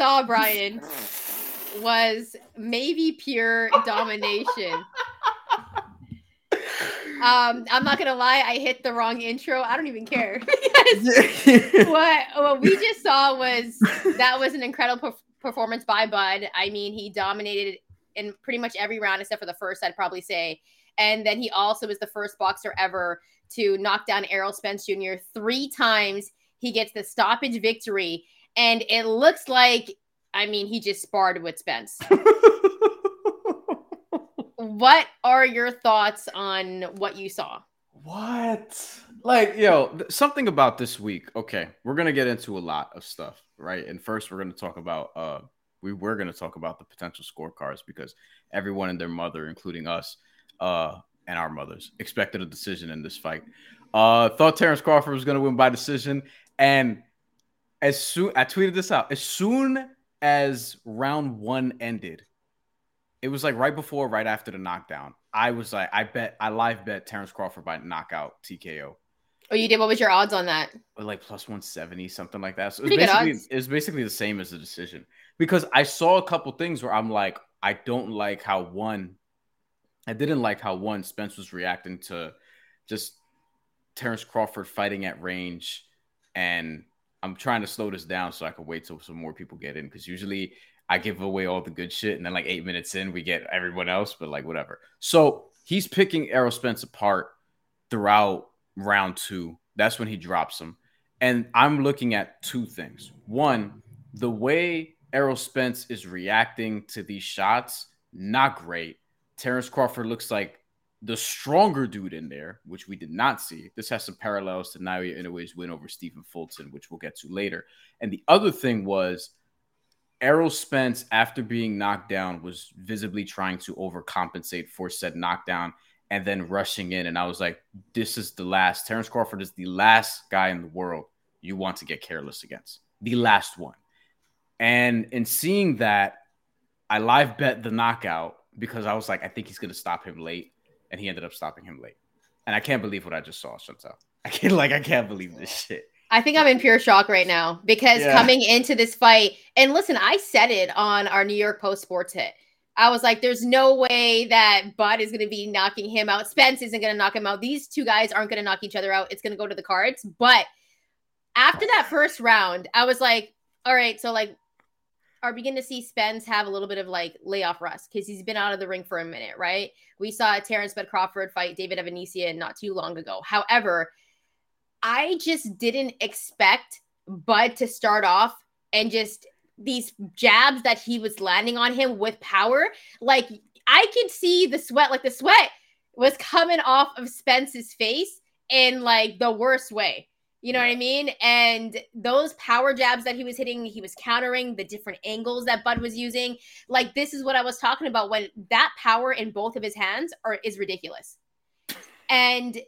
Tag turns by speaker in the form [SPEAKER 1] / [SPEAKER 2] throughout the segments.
[SPEAKER 1] Saw, Bryan, was maybe pure domination. Um, I'm not gonna lie, I hit the wrong intro. I don't even care. What what we just saw was that was an incredible performance by Bud. I mean, he dominated in pretty much every round except for the first, I'd probably say. And then he also was the first boxer ever to knock down Errol Spence Jr. three times. He gets the stoppage victory, and it looks like, I mean, he just sparred with Spence. what are your thoughts on what you saw?
[SPEAKER 2] What? Like, yo, something about this week. Okay, we're gonna get into a lot of stuff, right? And first, we're gonna talk about uh, we were gonna talk about the potential scorecards because everyone and their mother, including us, uh, and our mothers, expected a decision in this fight. Uh, thought Terence Crawford was gonna win by decision, and as soon I tweeted this out, as soon as round one ended, it was like right before, right after the knockdown. I was like, I bet, I live bet Terence Crawford by knockout TKO.
[SPEAKER 1] Oh, you did. What was your odds on that?
[SPEAKER 2] Like plus one seventy, something like that. So it was, basically, it was basically the same as the decision because I saw a couple things where I'm like, I don't like how one, I didn't like how one Spence was reacting to just Terence Crawford fighting at range, and I'm trying to slow this down so I can wait till some more people get in because usually I give away all the good shit, and then like eight minutes in, we get everyone else, but like whatever. So he's picking Errol Spence apart throughout round two. That's when he drops him. And I'm looking at two things. One, the way Errol Spence is reacting to these shots, not great. Terence Crawford looks like the stronger dude in there, which we did not see. This has some parallels to Naoya Inoue's win over Stephen Fulton, which we'll get to later. And the other thing was Errol Spence, after being knocked down, was visibly trying to overcompensate for said knockdown and then rushing in. And I was like, this is the last. Terence Crawford is the last guy in the world you want to get careless against. The last one. And in seeing that, I live bet the knockout because I was like, I think he's going to stop him late. And he ended up stopping him late. And I can't believe what I just saw, Shantelle. I can't, like, I can't believe this shit.
[SPEAKER 1] I think I'm in pure shock right now because yeah. coming into this fight, and listen, I said it on our New York Post Sports hit. I was like, there's no way that Bud is going to be knocking him out. Spence isn't going to knock him out. These two guys aren't going to knock each other out. It's going to go to the cards. But after that first round, I was like, all right, so like, are we going to see Spence have a little bit of like layoff rust because he's been out of the ring for a minute, right? We saw Terence Bud Crawford fight David Avanesyan not too long ago. However, I just didn't expect Bud to start off and just these jabs that he was landing on him with power. Like I could see the sweat, like the sweat was coming off of Spence's face in like the worst way. You know what I mean? And those power jabs that he was hitting, he was countering the different angles that Bud was using. Like this is what I was talking about when that power in both of his hands are is ridiculous. And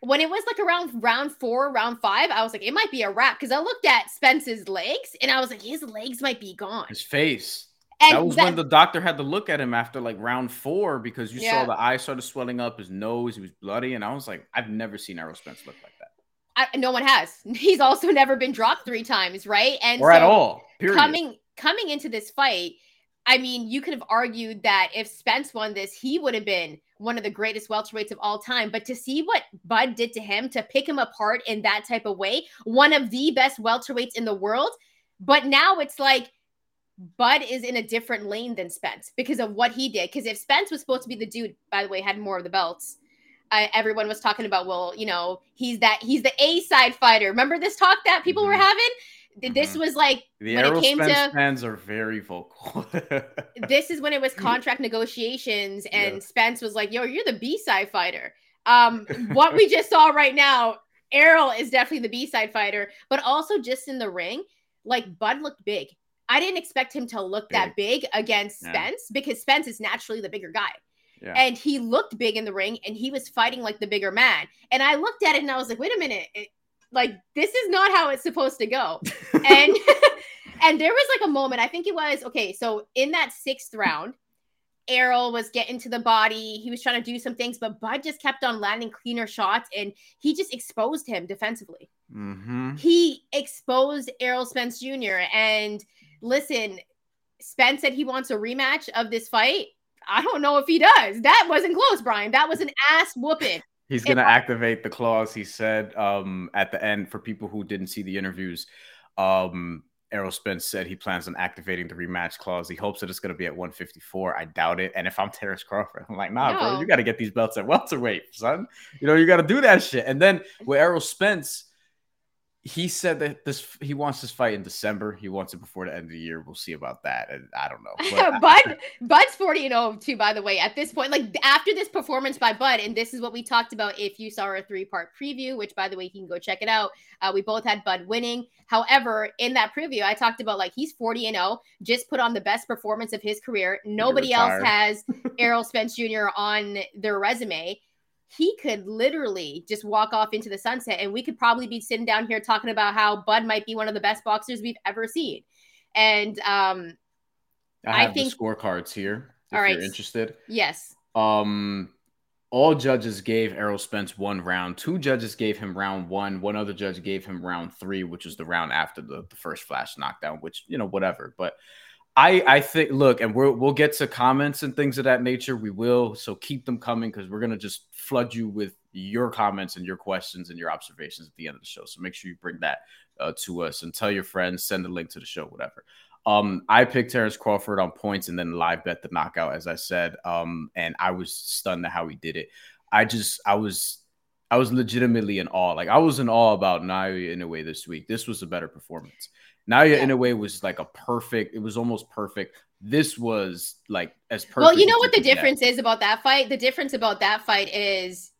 [SPEAKER 1] when it was like around round four, round five, I was like, it might be a wrap because I looked at Spence's legs and I was like, his legs might be gone.
[SPEAKER 2] His face. And that was that, when the doctor had to look at him after like round four because you yeah. saw the eyes started swelling up, his nose, he was bloody, and I was like, I've never seen Errol Spence look like that.
[SPEAKER 1] I, no one has. He's also never been dropped three times, right? And
[SPEAKER 2] or so at all. Period.
[SPEAKER 1] Coming coming into this fight, I mean, you could have argued that if Spence won this, he would have been one of the greatest welterweights of all time. But to see what Bud did to him, to pick him apart in that type of way, one of the best welterweights in the world. But now it's like Bud is in a different lane than Spence because of what he did. Because if Spence was supposed to be the dude, by the way, had more of the belts. Uh, everyone was talking about, well, you know, he's that he's the A side fighter. Remember this talk that people mm-hmm. were having? This mm-hmm. was like
[SPEAKER 2] the when Errol it came Spence to fans are very vocal.
[SPEAKER 1] this is when it was contract negotiations, and yeah. Spence was like, "Yo, you're the B side fighter." Um, what we just saw right now, Errol is definitely the B side fighter, but also just in the ring, like Bud looked big. I didn't expect him to look big. that big against yeah. Spence because Spence is naturally the bigger guy. Yeah. And he looked big in the ring and he was fighting like the bigger man. And I looked at it and I was like, wait a minute. It, like, this is not how it's supposed to go. and and there was like a moment, I think it was okay. So in that sixth round, Errol was getting to the body. He was trying to do some things, but Bud just kept on landing cleaner shots and he just exposed him defensively. Mm-hmm. He exposed Errol Spence Jr. And listen, Spence said he wants a rematch of this fight. I don't know if he does. That wasn't close, Bryan. That was an ass whooping.
[SPEAKER 2] He's going to activate the clause he said um, at the end for people who didn't see the interviews. Um, Errol Spence said he plans on activating the rematch clause. He hopes that it's going to be at 154. I doubt it. And if I'm Terence Crawford, I'm like, nah, no. bro, you got to get these belts at welterweight, son. You know, you got to do that shit. And then with Errol Spence, he said that this he wants this fight in December. He wants it before the end of the year. We'll see about that. And I don't know.
[SPEAKER 1] Bud Bud's 40 and 0 too, by the way. At this point, like after this performance by Bud, and this is what we talked about if you saw our three-part preview, which by the way, you can go check it out. Uh, we both had Bud winning. However, in that preview, I talked about like he's 40 and 0, just put on the best performance of his career. Nobody else has Errol Spence Jr. on their resume he could literally just walk off into the sunset and we could probably be sitting down here talking about how Bud might be one of the best boxers we've ever seen. And um
[SPEAKER 2] I, have I think the scorecards here if all right. you're interested.
[SPEAKER 1] Yes.
[SPEAKER 2] Um all judges gave Errol Spence one round. Two judges gave him round one. One other judge gave him round three, which was the round after the, the first flash knockdown, which, you know, whatever. But I I think look, and we'll we'll get to comments and things of that nature. We will, so keep them coming because we're gonna just flood you with your comments and your questions and your observations at the end of the show. So make sure you bring that uh, to us and tell your friends, send a link to the show, whatever. Um, I picked Terence Crawford on points and then live bet the knockout, as I said. Um, and I was stunned at how he did it. I just I was I was legitimately in awe. Like I was in awe about Naoya Inoue this week. This was a better performance. Naoya yeah. Inoue was like a perfect. It was almost perfect. This was like as perfect.
[SPEAKER 1] Well, you know what the difference is about that fight. The difference about that fight is,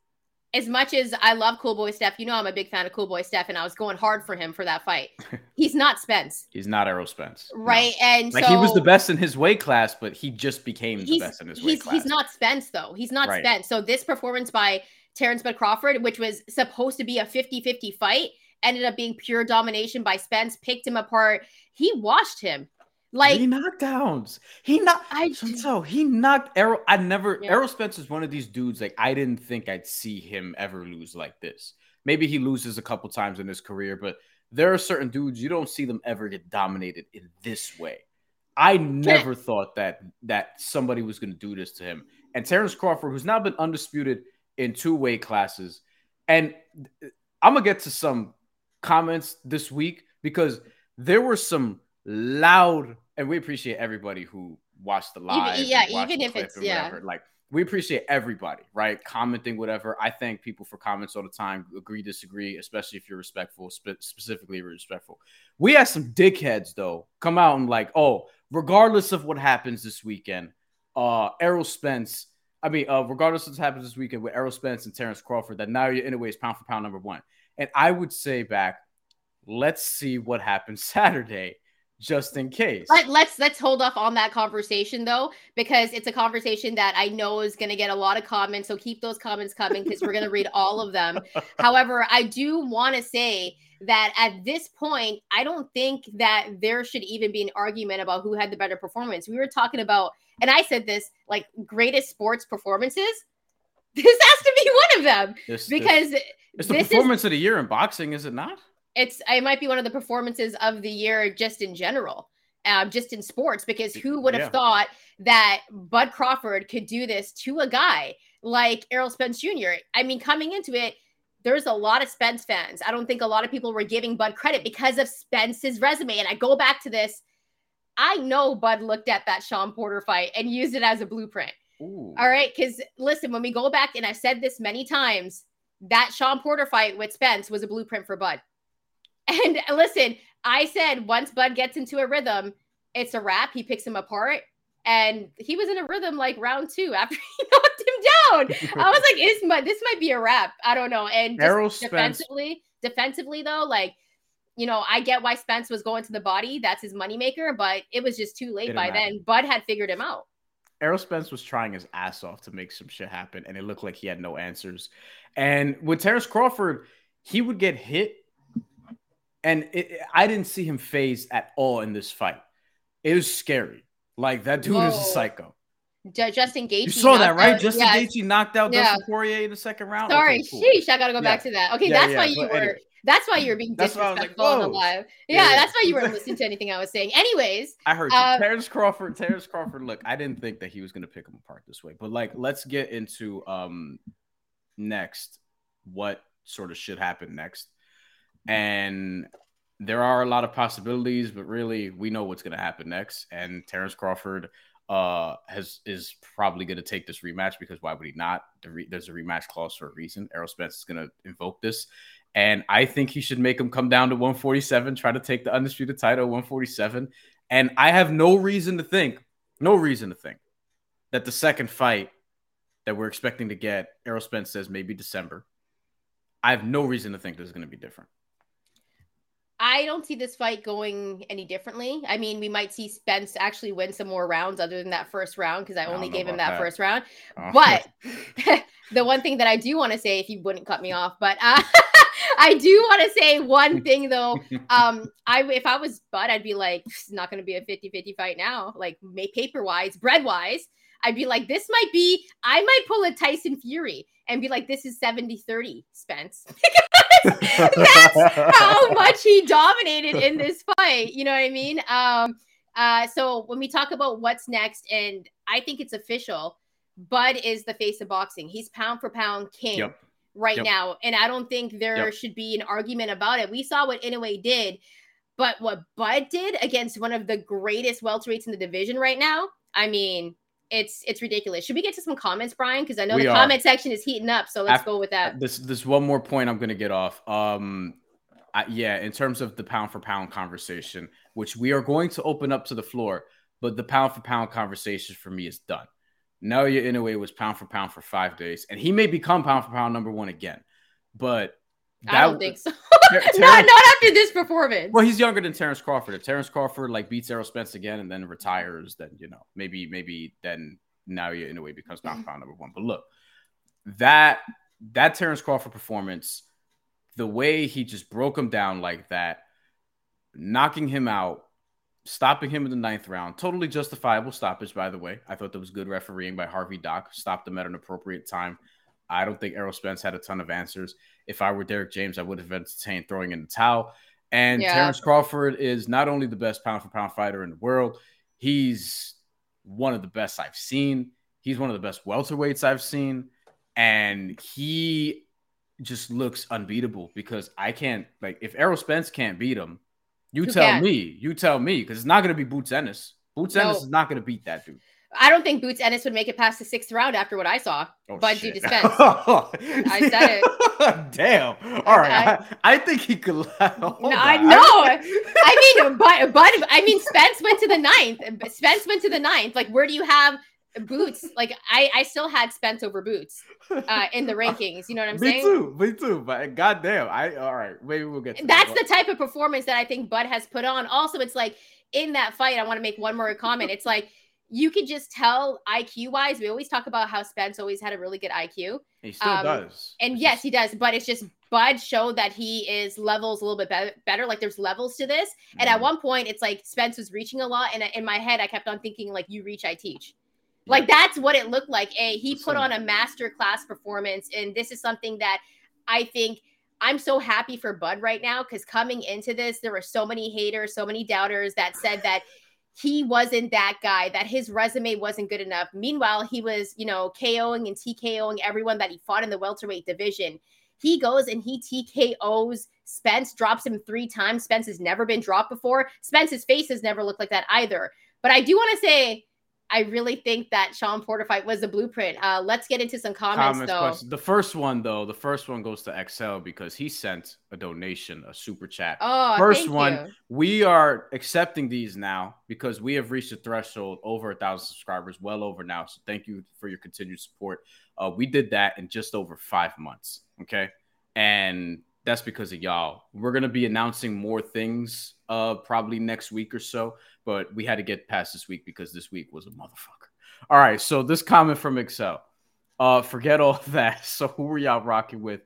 [SPEAKER 1] as much as I love Cool Boy Steph, you know I'm a big fan of Cool Boy Steph, and I was going hard for him for that fight. He's not Spence.
[SPEAKER 2] He's not Errol Spence,
[SPEAKER 1] right? No. And
[SPEAKER 2] like
[SPEAKER 1] so,
[SPEAKER 2] he was the best in his weight class, but he just became the best in his weight class.
[SPEAKER 1] He's not Spence though. He's not right. Spence. So this performance by Terence Bud Crawford, which was supposed to be a 50-50 fight ended up being pure domination by Spence, picked him apart. He washed him. Like
[SPEAKER 2] he knockdowns. He knocked I so he knocked Errol. I never yeah. Errol Spence is one of these dudes like I didn't think I'd see him ever lose like this. Maybe he loses a couple times in his career, but there are certain dudes you don't see them ever get dominated in this way. I never thought that that somebody was going to do this to him. And Terence Crawford, who's now been undisputed in two weight classes, and I'm gonna get to some comments this week because there were some loud, and we appreciate everybody who watched the live.
[SPEAKER 1] Even, yeah, even if it's yeah,
[SPEAKER 2] whatever. like we appreciate everybody, right? Commenting, whatever. I thank people for comments all the time. Agree, disagree, especially if you're respectful, spe- specifically respectful. We had some dickheads though come out and like, oh, regardless of what happens this weekend, uh, Errol Spence. I mean, uh, regardless of what happens this weekend with Errol Spence and Terence Crawford, that Naoya Inoue's pound for pound number one. And I would say back, let's see what happens Saturday just in case.
[SPEAKER 1] Let, let's let's hold off on that conversation though, because it's a conversation that I know is going to get a lot of comments. So keep those comments coming because we're going to read all of them. However, I do want to say that at this point, I don't think that there should even be an argument about who had the better performance. We were talking about, and I said this like greatest sports performances. This has to be one of them this, because
[SPEAKER 2] this, it's the performance is, of the year in boxing, is it not?
[SPEAKER 1] It's it might be one of the performances of the year just in general, um, just in sports. Because who would have yeah. thought that Bud Crawford could do this to a guy like Errol Spence Jr.? I mean, coming into it, there's a lot of Spence fans. I don't think a lot of people were giving Bud credit because of Spence's resume. And I go back to this. I know Bud looked at that Shawn Porter fight and used it as a blueprint. Ooh. All right. Because listen, when we go back, and I've said this many times, that Shawn Porter fight with Spence was a blueprint for Bud. And listen, I said once Bud gets into a rhythm, it's a wrap. He picks him apart. And he was in a rhythm like round two after he knocked him down. I was like, "Is my this might be a wrap?" I don't know. And defensively, defensively though, like you know, I get why Spence was going to the body. That's his moneymaker, but it was just too late by matter. then. Bud had figured him out.
[SPEAKER 2] Errol Spence was trying his ass off to make some shit happen, and it looked like he had no answers. And with Terrence Crawford, he would get hit, and it, I didn't see him phase at all in this fight. It was scary. Like that dude Whoa. is a psycho.
[SPEAKER 1] Justin Gaethje.
[SPEAKER 2] You saw that, right? Out, Justin yes. Gaethje knocked out yeah. Dustin Poirier in the second round.
[SPEAKER 1] Sorry, okay, cool. sheesh. I got to go yeah. back to that. Okay, yeah, that's why you were. Anyway. That's why you were being disrespectful like, on the live. Yeah, that's why you weren't listening to anything I was saying. Anyways,
[SPEAKER 2] I heard you. Um, Terence Crawford. Terence Crawford. Look, I didn't think that he was going to pick him apart this way, but like, let's get into um next what sort of should happen next, and there are a lot of possibilities, but really, we know what's going to happen next, and Terence Crawford uh has is probably going to take this rematch because why would he not there's a rematch clause for a reason errol spence is going to invoke this and I think he should make him come down to 147, try to take the undisputed title 147. And I have no reason to think, no reason to think that the second fight that we're expecting to get, Errol Spence says maybe December. I have no reason to think this is going to be different.
[SPEAKER 1] I don't see this fight going any differently. I mean, we might see Spence actually win some more rounds other than that first round because I only gave him that, that, first round. Oh. But the one thing that I do want to say, if you wouldn't cut me off, but uh, I do want to say one thing though. Um, I if I was Bud, I'd be like, it's not going to be a 50-50 fight now. Like, paper wise, bread wise, I'd be like, this might be. I might pull a Tyson Fury and be like, this is 70-30, Spence. that's how much he dominated in this fight. You know what I mean? Um, uh, so when we talk about what's next, and I think it's official, Bud is the face of boxing. He's pound for pound king. Yep right yep. now. And I don't think there yep. should be an argument about it. We saw what Inoue did, but what Bud did against one of the greatest welterweights in the division right now, I mean, it's it's ridiculous. Should we get to some comments, Bryan? Because I know we the are. comment section is heating up. So let's After, go with that.
[SPEAKER 2] This this one more point I'm going to get off. Um, I, yeah, in terms of the pound for pound conversation, which we are going to open up to the floor, but the pound for pound conversation for me is done. Naoya Inoue was pound for pound for five days, and he may become pound for pound number one again. But
[SPEAKER 1] I don't think so. Ter- not, not after this performance.
[SPEAKER 2] Well, he's younger than Terence Crawford. If Terence Crawford like beats Errol Spence again and then retires, then you know maybe maybe then Naoya Inoue becomes pound for pound number one. But look, that that Terence Crawford performance, the way he just broke him down like that, knocking him out stopping him in the ninth round. Totally justifiable stoppage, by the way. I thought that was good refereeing by Harvey Dock. Stopped him at an appropriate time. I don't think Errol Spence had a ton of answers. If I were Derrick James, I would have entertained throwing in the towel. And yeah. Terence Crawford is not only the best pound for pound fighter in the world, he's one of the best I've seen. He's one of the best welterweights I've seen. And he just looks unbeatable because I can't, like, if Errol Spence can't beat him, you Who tell can? me. You tell me because it's not going to be Boots Ennis. Boots no. Ennis is not going to beat that dude.
[SPEAKER 1] I don't think Boots Ennis would make it past the sixth round after what I saw. Oh, Bud do dispense. I said
[SPEAKER 2] it. Damn. All right. I, I, I think he could. no,
[SPEAKER 1] I know. I mean, but, but I mean, Spence went to the ninth. Spence went to the ninth. Like, where do you have Boots? Like, I I still had Spence over Boots uh, in the rankings. You know what I'm
[SPEAKER 2] me
[SPEAKER 1] saying?
[SPEAKER 2] Me too. Me too. But goddamn, I all right. Maybe we'll get.
[SPEAKER 1] That's that. the type of performance that I think Bud has put on. Also, it's like in that fight. I want to make one more comment. It's like you could just tell IQ wise. We always talk about how Spence always had a really good IQ.
[SPEAKER 2] He still um, does.
[SPEAKER 1] And it's yes, just... he does. But it's just Bud showed that he is levels a little bit be- better. Like there's levels to this. Mm. And at mm-hmm. one point, it's like Spence was reaching a lot. And in my head, I kept on thinking like, "You reach, I teach." Like that's what it looked like. A he put on a master class performance, and this is something that I think I'm so happy for Bud right now because coming into this, there were so many haters, so many doubters that said that he wasn't that guy, that his resume wasn't good enough. Meanwhile, he was, you know, KOing and TKOing everyone that he fought in the welterweight division. He goes and he TKOs Spence, drops him three times. Spence has never been dropped before. Spence's face has never looked like that either. But I do want to say I really think that Shawn Porter fight was the blueprint. Uh, let's get into some comments, comments though. Questions.
[SPEAKER 2] The first one, though, the first one goes to Excel because he sent a donation, a super chat.
[SPEAKER 1] Oh,
[SPEAKER 2] first one.
[SPEAKER 1] You.
[SPEAKER 2] We are accepting these now because we have reached a threshold over a thousand subscribers, well over now. So thank you for your continued support. Uh, we did that in just over five months. Okay, and that's because of y'all. We're gonna be announcing more things uh probably next week or so, but we had to get past this week because this week was a motherfucker. All right, so this comment from Excel. Uh forget all that. So who were y'all rocking with?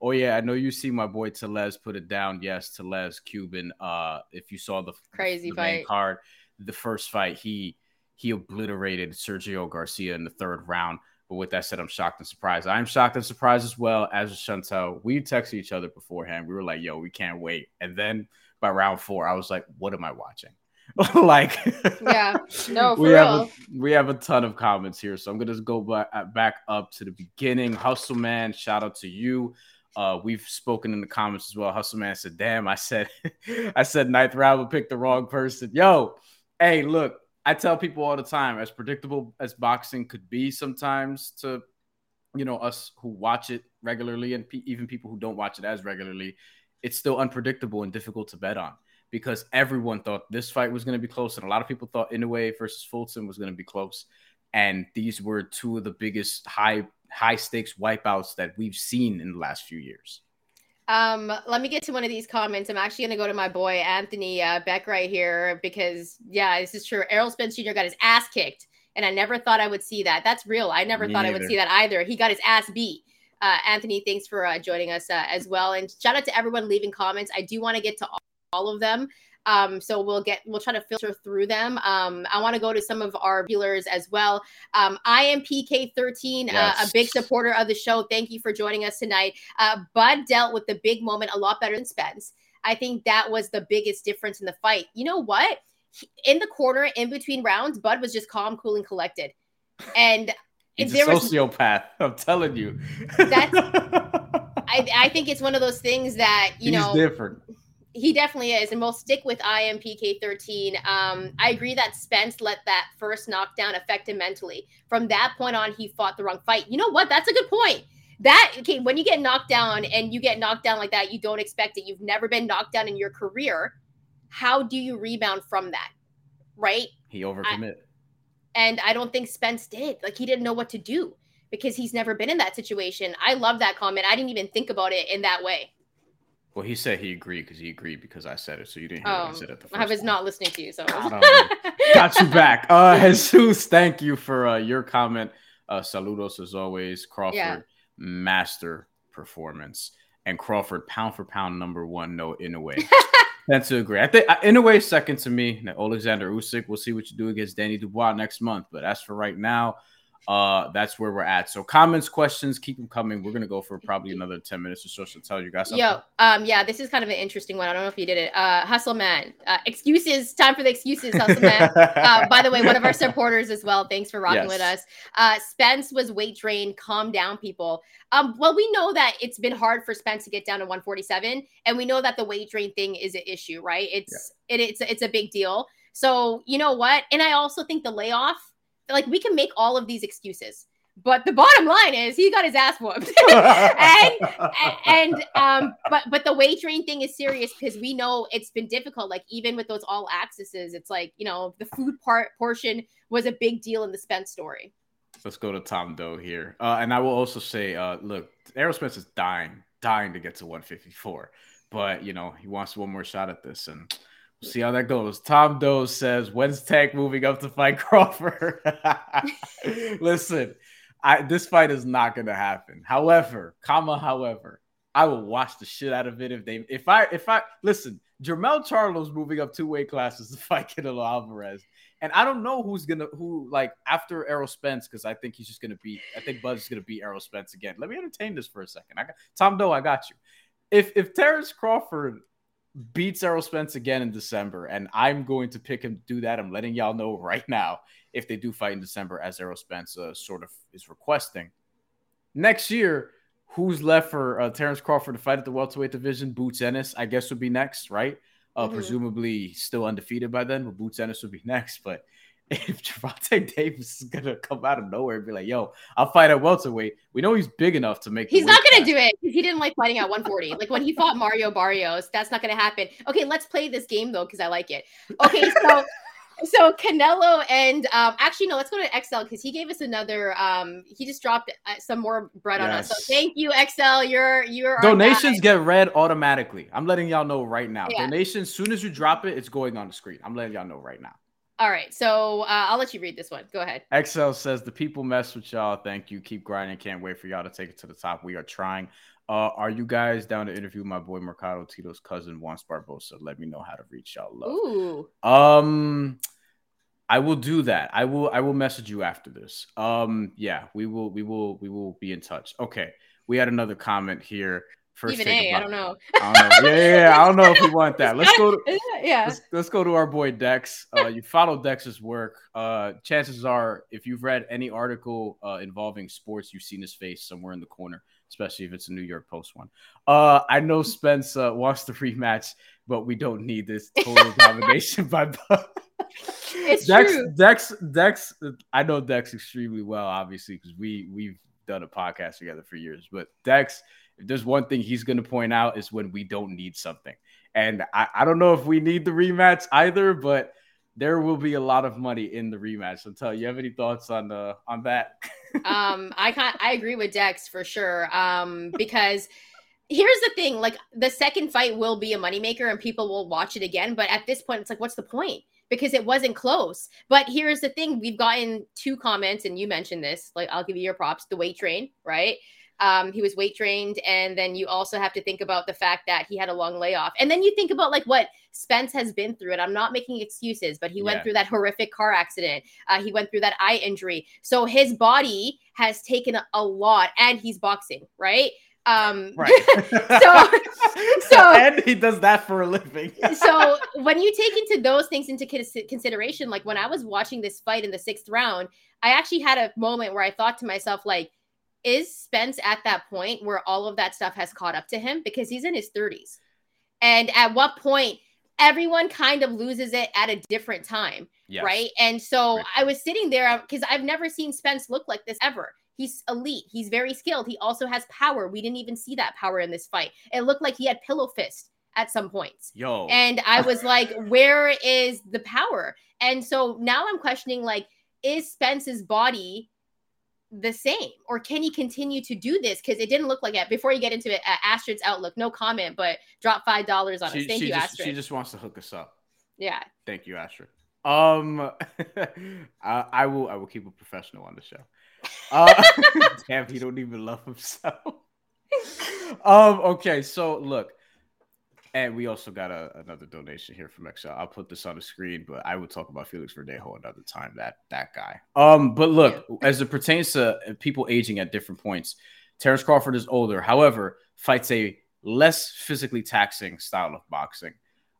[SPEAKER 2] Oh yeah, I know you see my boy Tellez put it down. Yes, Tellez Cuban. Uh if you saw the
[SPEAKER 1] crazy
[SPEAKER 2] the
[SPEAKER 1] fight
[SPEAKER 2] card, the first fight, he he obliterated Sergio Garcia in the third round. But with that said, I'm shocked and surprised. I'm shocked and surprised as well as Shantelle. We texted each other beforehand. We were like, yo, we can't wait. And then by round four, I was like, what am I watching? like,
[SPEAKER 1] yeah, no,
[SPEAKER 2] we
[SPEAKER 1] real.
[SPEAKER 2] have a, we have a ton of comments here, so I'm gonna just go back uh, back up to the beginning. Hustle man, shout out to you. Uh, we've spoken in the comments as well. Hustle man said, "Damn, I said, I said ninth round would pick the wrong person." Yo, hey, look, I tell people all the time, as predictable as boxing could be sometimes to, you know, us who watch it regularly and pe- even people who don't watch it as regularly, it's still unpredictable and difficult to bet on because everyone thought this fight was going to be close, and a lot of people thought Inoue versus Fulton was going to be close, and these were two of the biggest high high stakes wipeouts that we've seen in the last few years.
[SPEAKER 1] Um, let me get to one of these comments. I'm actually going to go to my boy Anthony uh, Beck right here because, yeah, this is true. Errol Spence Jr. got his ass kicked, and I never thought I would see that. That's real. I never Me thought. I would see that either. He got his ass beat. Uh, Anthony, thanks for uh, joining us uh, as well, and shout out to everyone leaving comments. I do want to get to all, all of them. Um, so we'll get we'll try to filter through them. Um, I want to go to some of our viewers as well. Um, I am PK13, yes. uh, a big supporter of the show. Thank you for joining us tonight. Uh, Bud dealt with the big moment a lot better than Spence. I think that was the biggest difference in the fight. You know what? In the corner, in between rounds, Bud was just calm, cool, and collected. And
[SPEAKER 2] He's a sociopath. Was, I'm telling you.
[SPEAKER 1] That's. I, I think it's one of those things that you
[SPEAKER 2] He's
[SPEAKER 1] know
[SPEAKER 2] different
[SPEAKER 1] he definitely is, and we'll stick with IMPK 13. Um, I agree that Spence let that first knockdown affect him mentally. From that point on, he fought the wrong fight. You know what? That's a good point. That okay, when you get knocked down and you get knocked down like that, you don't expect it. You've never been knocked down in your career. How do you rebound from that? Right?
[SPEAKER 2] He overcommit. I,
[SPEAKER 1] and I don't think Spence did. Like he didn't know what to do because he's never been in that situation. I love that comment. I didn't even think about it in that way.
[SPEAKER 2] Well, he said he agreed because he agreed because I said it, so you didn't hear oh, what I said at the first.
[SPEAKER 1] I was not listening to you, so
[SPEAKER 2] got you back. Uh, Jesus, thank you for uh, your comment. Uh, saludos as always, Crawford, yeah. master performance, and Crawford pound for pound number one. No, in a way. That's to agree. I think in a way, second to me. Now, Alexander Usyk. We'll see what you do against Danny Dubois next month, but as for right now, uh, that's where we're at. So comments, questions, keep them coming. We're gonna go for probably another 10 minutes or so. So tell you guys something.
[SPEAKER 1] Yo, um, yeah, this is kind of an interesting one. I don't know if you did it. Uh, Hustle Man. Uh, excuses, time for the excuses, Hustle Man. uh, by the way, one of our supporters as well. Thanks for rocking yes. with us. Uh, Spence was weight drained. Calm down, people. Um, well, we know that it's been hard for Spence to get down to 147, and we know that the weight drain thing is an issue, right? It's yeah. it, it's it's a big deal. So you know what? And I also think the layoff like we can make all of these excuses but the bottom line is he got his ass whooped. And and um but but the weight train thing is serious because we know it's been difficult. Like even with those all accesses it's like you know the food part portion was a big deal in the spence story.
[SPEAKER 2] Let's go to tom doe here. Uh, and i will also say uh look spence is dying dying to get to 154 but you know he wants one more shot at this and see how that goes. Tom Doe says, "When's Tank moving up to fight Crawford?" Listen, I, this fight is not going to happen. However, comma, however, I will watch the shit out of it if they, if I, if I listen. Jermell Charlo's moving up two weight classes to fight Canelo Alvarez, and I don't know who's gonna who like after Errol Spence because I think he's just gonna beat. I think Buzz is gonna beat Errol Spence again. Let me entertain this for a second. I got Tom Doe. I got you. If if Terence Crawford beats Errol Spence again in December, and I'm going to pick him to do that. I'm letting y'all know right now if they do fight in December, as Errol Spence uh, sort of is requesting. Next year, who's left for uh, Terence Crawford to fight at the welterweight division? Boots Ennis, I guess, would be next, right? Uh, mm-hmm. Presumably still undefeated by then, but Boots Ennis would be next. But if Gervonta Davis is gonna come out of nowhere and be like, "Yo, I'll fight at welterweight," we know he's big enough to make.
[SPEAKER 1] He's not gonna do it because he didn't like fighting at 140. like when he fought Mario Barrios, that's not gonna happen. Okay, let's play this game though because I like it. Okay, so. so Canelo and um, actually no, let's go to XL because he gave us another. Um, he just dropped uh, some more bread yes. on us. So thank you, XL. You're you're
[SPEAKER 2] donations get read automatically. I'm letting y'all know right now. Yeah. Donations, soon as you drop it, it's going on the screen. I'm letting y'all know right now.
[SPEAKER 1] All right, so uh, I'll let you read this one. Go ahead.
[SPEAKER 2] XL says the people mess with y'all. Thank you. Keep grinding. Can't wait for y'all to take it to the top. We are trying. Uh, are you guys down to interview my boy Mercado Tito's cousin Juan Barbosa? Let me know how to reach y'all. Love. Ooh. Um, I will do that. I will. I will message you after this. Um, yeah, we will. We will. We will be in touch. Okay. We had another comment here.
[SPEAKER 1] First Even A, I don't know.
[SPEAKER 2] I don't know. Yeah, yeah, yeah, I don't know if we want that. Let's go. To, yeah. Let's, let's, go to our boy Dex. Uh, you follow Dex's work. Uh, chances are, if you've read any article uh, involving sports, you've seen his face somewhere in the corner, especially if it's a New York Post one. Uh, I know Spence uh, wants the rematch, but we don't need this total domination by.
[SPEAKER 1] it's
[SPEAKER 2] Dex,
[SPEAKER 1] true.
[SPEAKER 2] Dex, Dex. I know Dex extremely well, obviously, because we we've done a podcast together for years. But Dex if there's one thing he's going to point out is when we don't need something. And I, I don't know if we need the rematch either, but there will be a lot of money in the rematch. So tell you have any thoughts on uh, on that?
[SPEAKER 1] um, I can I agree with Dex for sure. Um, because here's the thing: like the second fight will be a moneymaker, and people will watch it again. But at this point, it's like, what's the point? Because it wasn't close. But here's the thing: we've gotten two comments, and you mentioned this. Like, I'll give you your props. The weight train, right? Um, he was weight trained, and then you also have to think about the fact that he had a long layoff, and then you think about like what Spence has been through. And I'm not making excuses, but he went through that horrific car accident. Uh, he went through that eye injury, so his body has taken a, a lot, and he's boxing, right? Um, right. so, so,
[SPEAKER 2] and he does that for a living.
[SPEAKER 1] so, when you take into those things into consideration, like when I was watching this fight in the sixth round, I actually had a moment where I thought to myself, like, is Spence at that point where all of that stuff has caught up to him because he's in his 30s? And at what point everyone kind of loses it at a different time, yes. right? And so right. I was sitting there because I've never seen Spence look like this ever. He's elite. He's very skilled. He also has power. We didn't even see that power in this fight. It looked like he had pillow fist at some points.
[SPEAKER 2] Yo.
[SPEAKER 1] And I was like, where is the power? And so now I'm questioning like, is Spence's body the same or can he continue to do this? Because it didn't look like it. Before you get into it uh, astrid's outlook no comment but drop five dollars on she, us thank you
[SPEAKER 2] just,
[SPEAKER 1] astrid.
[SPEAKER 2] she just wants to hook us up.
[SPEAKER 1] Yeah.
[SPEAKER 2] Thank you astrid. Um I, I, will i will keep a professional on the show. Uh damn he don't even love himself. Um okay so look and we also got a, another donation here from Excel. I'll put this on the screen, but I will talk about Felix Verdejo another time. That that guy. Um, but look, as it pertains to people aging at different points, Terence Crawford is older. However, fights a less physically taxing style of boxing.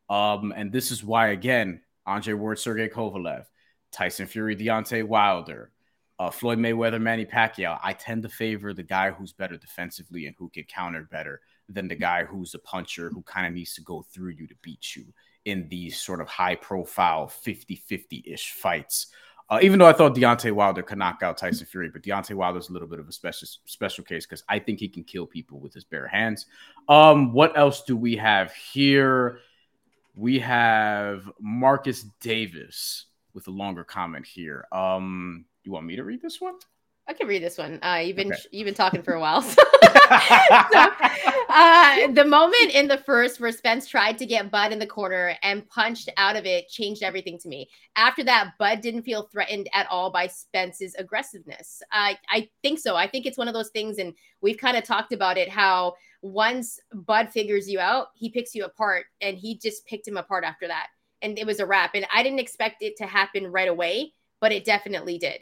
[SPEAKER 2] Um, and this is why again, Andre Ward, Sergey Kovalev, Tyson Fury, Deontay Wilder, uh, Floyd Mayweather, Manny Pacquiao. I tend to favor the guy who's better defensively and who can counter better than the guy who's a puncher who kind of needs to go through you to beat you in these sort of high profile 50 50 ish fights. Uh, even though I thought Deontay Wilder could knock out Tyson Fury, but Deontay Wilder is a little bit of a special special case because I think he can kill people with his bare hands. Um, what else do we have here? We have Marcus Davis with a longer comment here. Um, you want me to read this one?
[SPEAKER 1] I can read this one. Uh, you've been okay. you've been talking for a while. So. so, uh, the moment in the first where Spence tried to get Bud in the corner and punched out of it changed everything to me. After that, Bud didn't feel threatened at all by Spence's aggressiveness. I I think so. I think it's one of those things, and we've kind of talked about it. How once Bud figures you out, he picks you apart, and he just picked him apart after that, and it was a wrap. And I didn't expect it to happen right away, but it definitely did.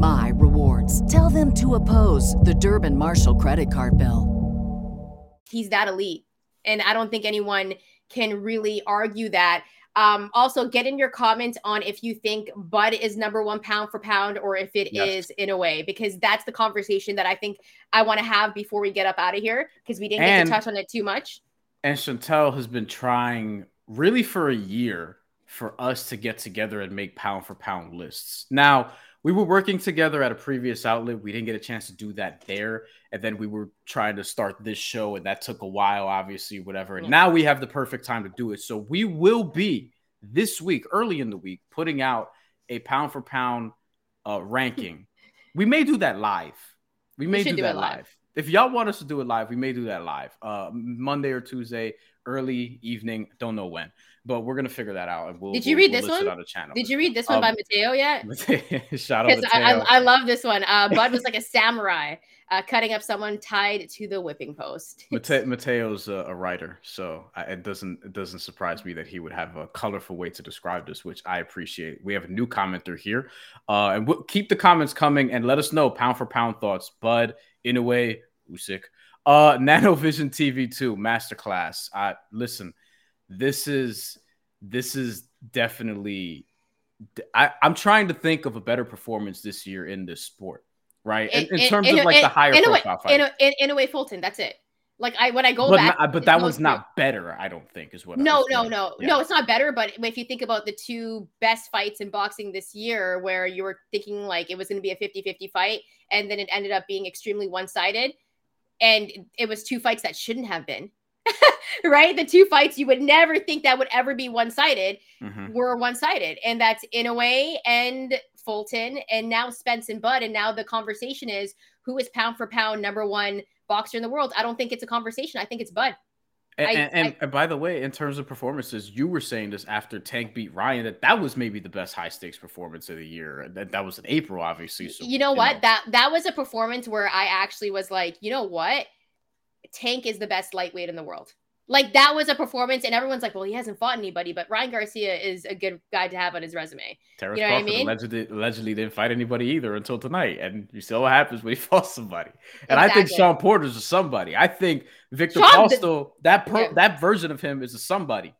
[SPEAKER 3] my rewards. Tell them to oppose the Durbin Marshall credit card bill.
[SPEAKER 1] He's that elite. And I don't think anyone can really argue that. Um, also, get in your comments on if you think Bud is number one pound for pound or if it yes. is way, because that's the conversation that I think I want to have before we get up out of here because we didn't and, get to touch on it too much.
[SPEAKER 2] And Shantelle has been trying really for a year for us to get together and make pound for pound lists. Now, we were working together at a previous outlet. We didn't get a chance to do that there. And then we were trying to start this show, and that took a while, obviously, whatever. And now we have the perfect time to do it. So we will be this week, early in the week, putting out a pound for pound uh, ranking. we may do that live. We may we do, do, that live. live. If y'all want us to do it live, we may do that live. Uh, Monday or Tuesday, early evening, don't know when but we're gonna figure that out. And we'll,
[SPEAKER 1] Did you
[SPEAKER 2] we'll,
[SPEAKER 1] read
[SPEAKER 2] we'll
[SPEAKER 1] this one?
[SPEAKER 2] On the channel.
[SPEAKER 1] Did you read this one um, by Mateo yet?
[SPEAKER 2] Shout out
[SPEAKER 1] I, I, I, love this one. Uh, Bud was like a samurai uh, cutting up someone tied to the whipping post.
[SPEAKER 2] Mate- Mateo's a, a, writer, so I, it doesn't it doesn't surprise me that he would have a colorful way to describe this, which I appreciate. We have a new commenter here, uh, and we'll keep the comments coming and let us know pound for pound thoughts. Bud, Inoue, Usyk, uh, Nanovision TV two masterclass. Uh, listen this is this is definitely I, am trying to think of a better performance this year in this sport, right? In, in, in terms in, of like the higher in profile
[SPEAKER 1] a, way, in, in, a way, Fulton. That's it. Like I when I go
[SPEAKER 2] but
[SPEAKER 1] back,
[SPEAKER 2] not, but that was not better. I don't think is what.
[SPEAKER 1] I No, no, no, yeah. no. It's not better. But if you think about the two best fights in boxing this year, where you were thinking like it was going to be a 50-50 fight, and then it ended up being extremely one sided, and it was two fights that shouldn't have been right? The two fights you would never think that would ever be one sided mm-hmm. were one sided. And that's Inoue and Fulton, and now Spence and Bud. And now the conversation is who is pound for pound number one boxer in the world? I don't think it's a conversation. I think it's Bud.
[SPEAKER 2] And, I, and, I, and, by the way, in terms of performances, you were saying this after Tank beat Ryan that that was maybe the best high stakes performance of the year. That that was in April, obviously.
[SPEAKER 1] So, you know what? Know. That that was a performance where I actually was like, you know what? Tank is the best lightweight in the world. Like that was a performance, and everyone's like, "Well, he hasn't fought anybody," but Ryan Garcia is a good guy to have on his resume.
[SPEAKER 2] Terence you know Crawford I mean? allegedly, allegedly didn't fight anybody either until tonight, and you see what happens when he fought somebody. And exactly. I think Shawn Porter's a somebody. I think Viktor Postol, that per, yeah. that version of him is a somebody.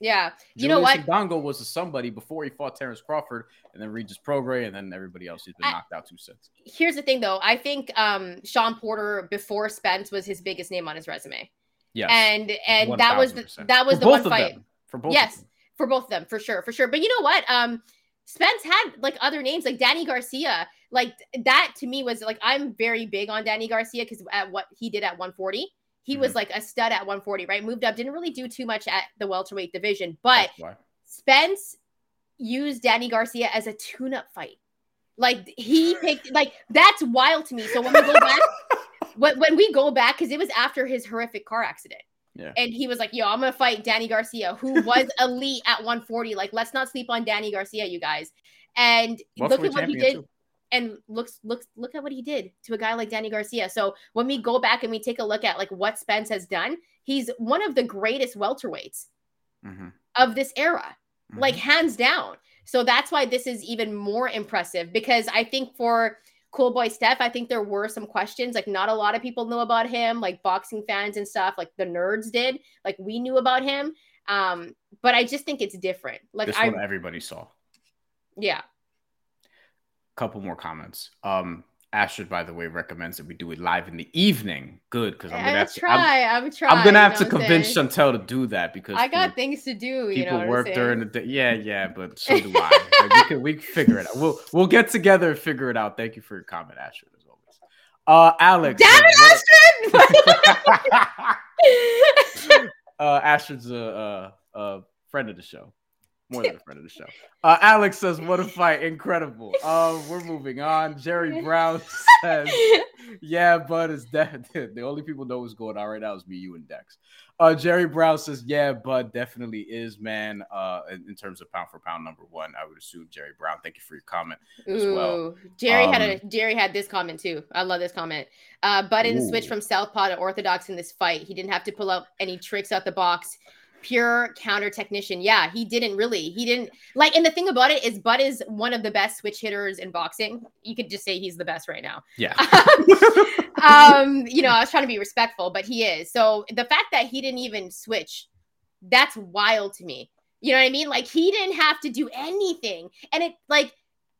[SPEAKER 1] Yeah, you Julius know what?
[SPEAKER 2] Dongo was a somebody before he fought Terence Crawford, and then Regis Prograis, and then everybody else who's been I, knocked out two sets.
[SPEAKER 1] Here's the thing, though. I think um, Shawn Porter before Spence was his biggest name on his resume. Yes. And and 1, that was the, that was for the one fight.
[SPEAKER 2] Them. For both.
[SPEAKER 1] Yes, for both of them, for sure, for sure. But you know what? Um, Spence had like other names like Danny Garcia. Like that to me was like I'm very big on Danny Garcia because at what he did at 140, he mm-hmm. was like a stud at 140, right? Moved up, didn't really do too much at the welterweight division, but Spence used Danny Garcia as a tune-up fight. Like he picked like that's wild to me. So when we go back when, when we go back, because it was after his horrific car accident.
[SPEAKER 2] Yeah.
[SPEAKER 1] And he was like, yo, I'm going to fight Danny Garcia, who was elite at 140. Like, let's not sleep on Danny Garcia, you guys. And look at what he did. Too. And looks looks look at what he did to a guy like Danny Garcia. So when we go back and we take a look at like what Spence has done, he's one of the greatest welterweights mm-hmm. of this era, mm-hmm. like hands down. So that's why this is even more impressive because I think for Cool Boy Steph, I think there were some questions. Like, not a lot of people knew about him, like boxing fans and stuff. Like the nerds did. Like we knew about him. Um, but I just think it's different. Like
[SPEAKER 2] this
[SPEAKER 1] I,
[SPEAKER 2] everybody saw.
[SPEAKER 1] Yeah.
[SPEAKER 2] Couple more comments. Um, Astrid, by the way, recommends that we do it live in the evening. Good, because I'm gonna have to
[SPEAKER 1] try. I'm, I'm trying.
[SPEAKER 2] I'm gonna have to convince saying? Shantelle to do that because
[SPEAKER 1] I got things to do.
[SPEAKER 2] People
[SPEAKER 1] know
[SPEAKER 2] work during the day. Yeah, yeah, but so do I. like we can we can figure it out. We'll we'll get together and figure it out. Thank you for your comment, Astrid, as always. Uh, Alex.
[SPEAKER 1] Damn it,
[SPEAKER 2] Astrid! uh, Astrid's a, a, a friend of the show more than a friend of the show. Uh, Alex says, "What a fight! Incredible." Uh, we're moving on. Jerry Brown says, "Yeah, Bud is dead. the only people know what's going on right now is me, you, and Dex." Uh, Jerry Brown says, "Yeah, Bud definitely is, man. Uh, in, in, terms of pound for pound, number one, I would assume Jerry Brown. Thank you for your comment as Ooh, well."
[SPEAKER 1] Jerry um, had a um, Jerry had this comment too. I love this comment. Uh, Bud didn't switch from southpaw to orthodox in this fight. He didn't have to pull out any tricks out the box pure counter technician. Yeah, he didn't really. He didn't like. And the thing about it is, Bud is one of the best switch hitters in boxing. You could just say he's the best right now.
[SPEAKER 2] Yeah.
[SPEAKER 1] um, you know, I was trying to be respectful, but he is. So the fact that he didn't even switch, that's wild to me. You know what I mean? Like he didn't have to do anything, and it like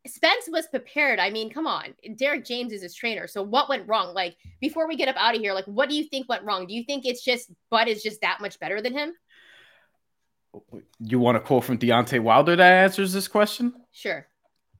[SPEAKER 1] Spence was prepared. I mean, come on. Derrick James is his trainer. So what went wrong? Like before we get up out of here, like what do you think went wrong? Do you think it's just Bud is just that much better than him?
[SPEAKER 2] You want a quote from Deontay Wilder that answers this question?
[SPEAKER 1] Sure.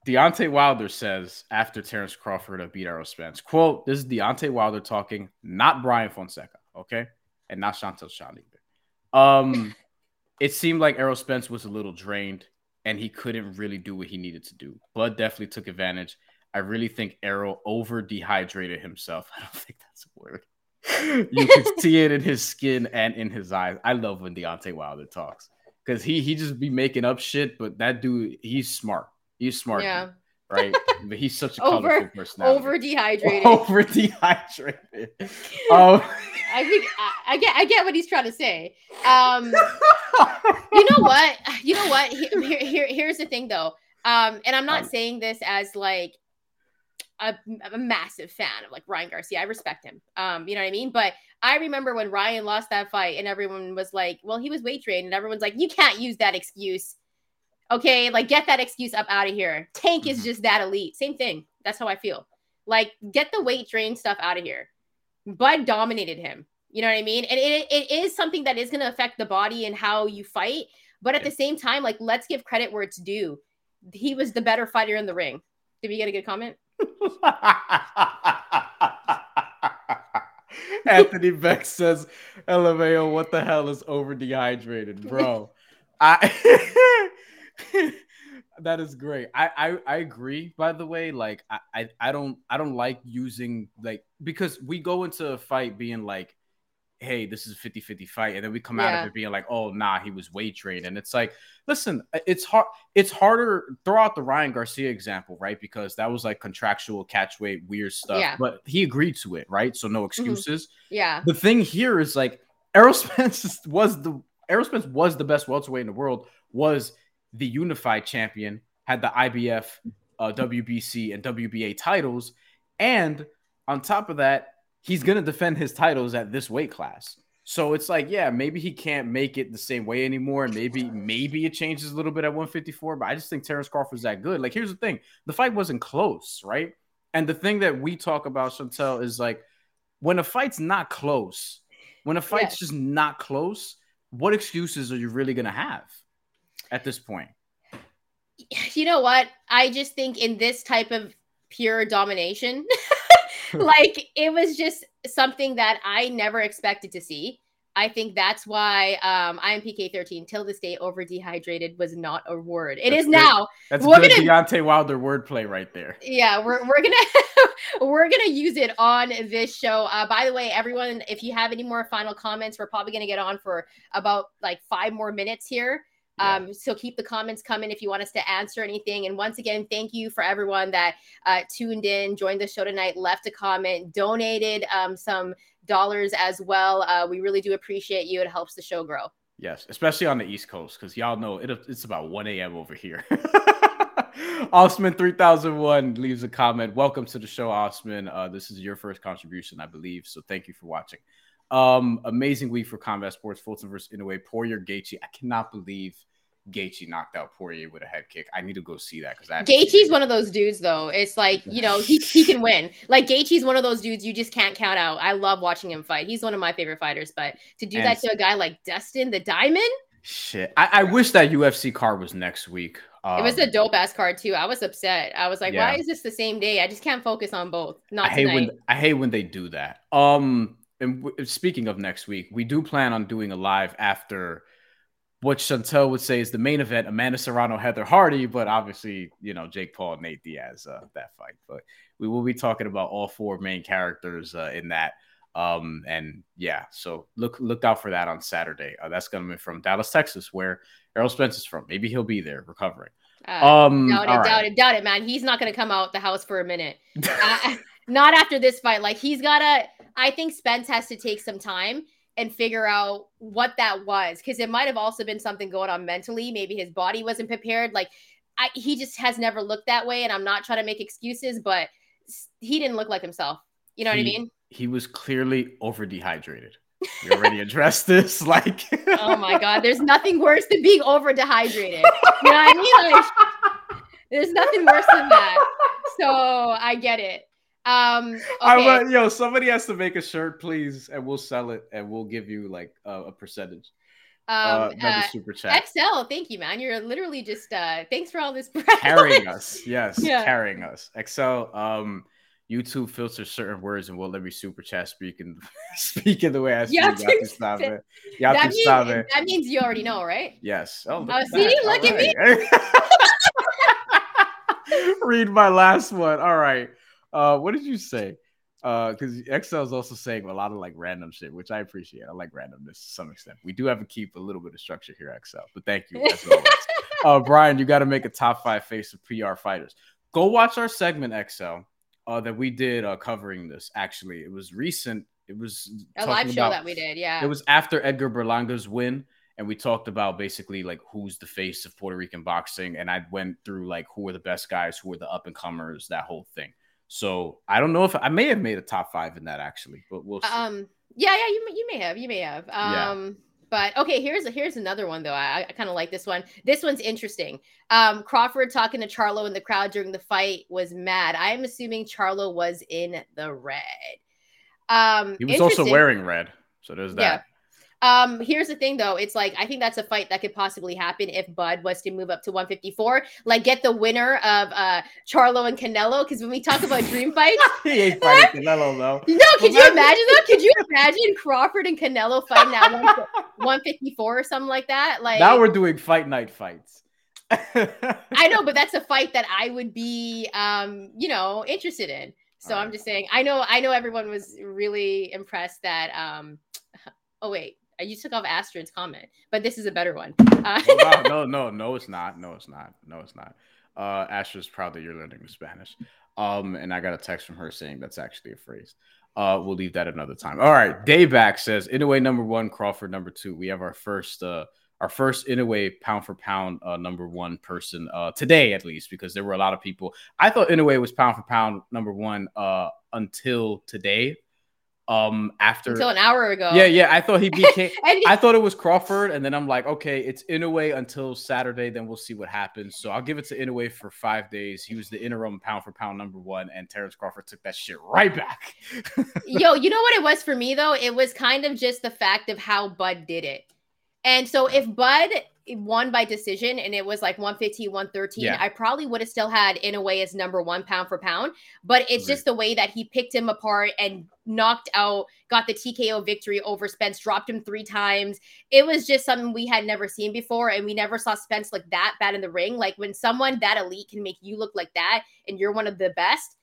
[SPEAKER 2] Deontay Wilder says after Terence Crawford beat Errol Spence, quote, this is Deontay Wilder talking, not Bryan Fonseca, okay? And not Shantelle Chand either. Um, it seemed like Errol Spence was a little drained and he couldn't really do what he needed to do. Bud definitely took advantage. I really think Errol over dehydrated himself. I don't think that's a word. you can see it in his skin and in his eyes. I love when Deontay Wilder talks because he he just be making up shit, but that dude he's smart. He's smart. Yeah. Dude, right? but he's such a over, colorful personality.
[SPEAKER 1] Over dehydrated.
[SPEAKER 2] Over dehydrated. um,
[SPEAKER 1] I think I, I, get I get what he's trying to say. Um, you know what? You know what? Here, here, here's the thing though. Um, and I'm not um, saying this as like a, a, massive fan of like Ryan Garcia. I respect him. Um, you know what I mean? But I remember when Ryan lost that fight and everyone was like, well, he was weight trained, and everyone's like, you can't use that excuse. Okay, like get that excuse up out of here. Tank mm-hmm. is just that elite. Same thing. That's how I feel. Like, get the weight trained stuff out of here. Bud dominated him. You know what I mean? And it, it is something that is going to affect the body and how you fight. But at the same time, like, let's give credit where it's due. He was the better fighter in the ring. Did we get a good comment?
[SPEAKER 2] Anthony Beck says, LMAO, what the hell is over dehydrated, bro? I that is great. I, I I agree. By the way, like I, I I don't I don't like using like because we go into a fight being like, hey, this is a 50-50 fight, and then we come yeah. out of it being like, oh nah, he was weight trained, and it's like, listen, it's hard. It's harder. Throw out the Ryan Garcia example, right? Because that was like contractual catch weight, weird stuff. Yeah. But he agreed to it, right? So no mm-hmm. excuses.
[SPEAKER 1] Mm-hmm. Yeah.
[SPEAKER 2] The thing here is like Errol Spence was the Errol Spence was the best welterweight in the world. Was the unified champion, had the IBF, uh, WBC, and WBA titles. And on top of that, he's going to defend his titles at this weight class. So it's like, yeah, maybe he can't make it the same way anymore. And maybe, maybe it changes a little bit at 154. But I just think Terence Crawford's that good. Like, here's the thing the fight wasn't close, right? And the thing that we talk about, Shantelle, is like when a fight's not close, when a fight's just not close, what excuses are you really going to have? at this point?
[SPEAKER 1] You know what? I just think in this type of pure domination, like it was just something that I never expected to see. I think that's why um, IMPK 13 till this day over dehydrated was not a word. It that's is good. now.
[SPEAKER 2] That's we're good gonna, Deontay Wilder wordplay right there.
[SPEAKER 1] Yeah, we're, we're gonna we're gonna use it on this show. Uh, by the way, everyone, if you have any more final comments, we're probably gonna get on for about like five more minutes here. Um, so keep the comments coming if you want us to answer anything. And once again, thank you for everyone that uh, tuned in, joined the show tonight, left a comment, donated um, some dollars as well. Uh, we really do appreciate you. It helps the show grow.
[SPEAKER 2] Yes, especially on the East Coast, because y'all know it, it's about 1 a.m. over here. Osman 3001 leaves a comment. Welcome to the show, Osman. Uh, this is your first contribution, I believe. So thank you for watching. Um, amazing week for combat sports. Fulton versus Inoue. your Gaethje. I cannot believe Gaethje knocked out Poirier with a head kick. I need to go see that because
[SPEAKER 1] Gaethje's one of those dudes, though. It's like you know he he can win. Like Gaethje's one of those dudes you just can't count out. I love watching him fight. He's one of my favorite fighters. But to do and that to a guy like Dustin the Diamond,
[SPEAKER 2] shit. I, I wish that UFC card was next week.
[SPEAKER 1] Um, it was a um, dope ass card too. I was upset. I was like, yeah. why is this the same day? I just can't focus on both. Not
[SPEAKER 2] I hate when I hate when they do that. Um, and w- speaking of next week, we do plan on doing a live after what Chantel would say is the main event, Amanda Serrano, Heather Hardy, but obviously, you know, Jake Paul, Nate Diaz, uh, that fight. But we will be talking about all four main characters uh, in that. Um, and yeah, so look look out for that on Saturday. Uh, that's going to be from Dallas, Texas, where Errol Spence is from. Maybe he'll be there recovering.
[SPEAKER 1] Uh, um, doubt it, doubt it, doubt it, man. He's not going to come out the house for a minute. not after this fight. Like he's got to. I think Spence has to take some time and figure out what that was because it might have also been something going on mentally. Maybe his body wasn't prepared. Like I, he just has never looked that way. And I'm not trying to make excuses, but he didn't look like himself. You know he, what I mean?
[SPEAKER 2] He was clearly over dehydrated. We already addressed this. Like,
[SPEAKER 1] oh my god, there's nothing worse than being over dehydrated. You know what I mean? Like, there's nothing worse than that. So I get it. Um, okay.
[SPEAKER 2] I yo, somebody has to make a shirt, please, and we'll sell it, and we'll give you like uh, a percentage.
[SPEAKER 1] Um, uh, uh, super chat. XL, thank you, man. You're literally just uh, thanks for all this
[SPEAKER 2] carrying us. Yes, yeah. carrying us. XL, um, YouTube filters certain words and won't let me super chat speaking speaking the way I speak.
[SPEAKER 1] To stop it. Have that means, stop it. That means you already know, right?
[SPEAKER 2] Yes.
[SPEAKER 1] Oh, look, oh, see, look at me.
[SPEAKER 2] Read my last one. All right. Uh, what did you say? Uh, because XL is also saying a lot of like random shit, which I appreciate. I like randomness to some extent. We do have to keep a little bit of structure here, XL. But thank you as always. uh, Bryan, you got to make a top five face of PR fighters. Go watch our segment XL uh, that we did uh, covering this. Actually, it was recent. It was
[SPEAKER 1] a live show about, that we did. Yeah,
[SPEAKER 2] it was after Edgar Berlanga's win and we talked about basically like who's the face of Puerto Rican boxing, and I went through like who are the best guys, who are the up and comers, that whole thing. So I don't know if I may have made a top five in that actually, but we'll see.
[SPEAKER 1] Um, yeah, yeah, you you may have, you may have. Um, yeah. But okay, here's a, here's another one though. I, I kind of like this one. This one's interesting. Um, Crawford talking to Charlo in the crowd during the fight was mad. I am assuming Charlo was in the red. Um,
[SPEAKER 2] he was also wearing red, so there's that.
[SPEAKER 1] Um, here's the thing though, it's like I think that's a fight that could possibly happen if Bud was to move up to 154. Like get the winner of uh Charlo and Canelo. Because when we talk about dream fights,
[SPEAKER 2] he ain't fighting Canelo though.
[SPEAKER 1] No, could you imagine though? Could you imagine Crawford and Canelo fighting at 154 or something like that? Like
[SPEAKER 2] now we're doing fight night fights.
[SPEAKER 1] I know, but that's a fight that I would be um, you know, interested in. So I'm just saying, I know, I know everyone was really impressed that um oh wait, you took off Astrid's comment, but this is a better one. Uh-
[SPEAKER 2] oh, no, no, no, it's not. No, it's not. No, it's not. Uh, Astrid's proud that you're learning the Spanish. Um, and I got a text from her saying that's actually a phrase. Uh, we'll leave that another time. All right. Dayback says Inoue number one, Crawford number two. We have our first uh our first Inoue pound for pound uh, number one person uh today at least because there were a lot of people. I thought Inoue was pound for pound number one uh until today um after
[SPEAKER 1] until an hour ago.
[SPEAKER 2] Yeah, yeah. I thought he became he, I thought it was Crawford, and then I'm like, okay, it's Inoue until Saturday, then we'll see what happens. So I'll give it to Inoue for five days. He was the interim pound for pound number one, and Terence Crawford took that shit right back.
[SPEAKER 1] Yo, you know what it was for me though? It was kind of just the fact of how Bud did it. And so if Bud won by decision and it was like 115 113 yeah. i probably would have still had in a way as number one pound for pound. But it's just the way that he picked him apart and knocked out got the tko victory over spence dropped him three times. It was just something we had never seen before and we never saw spence look that bad in the ring. Like when someone that elite can make you look like that and you're one of the best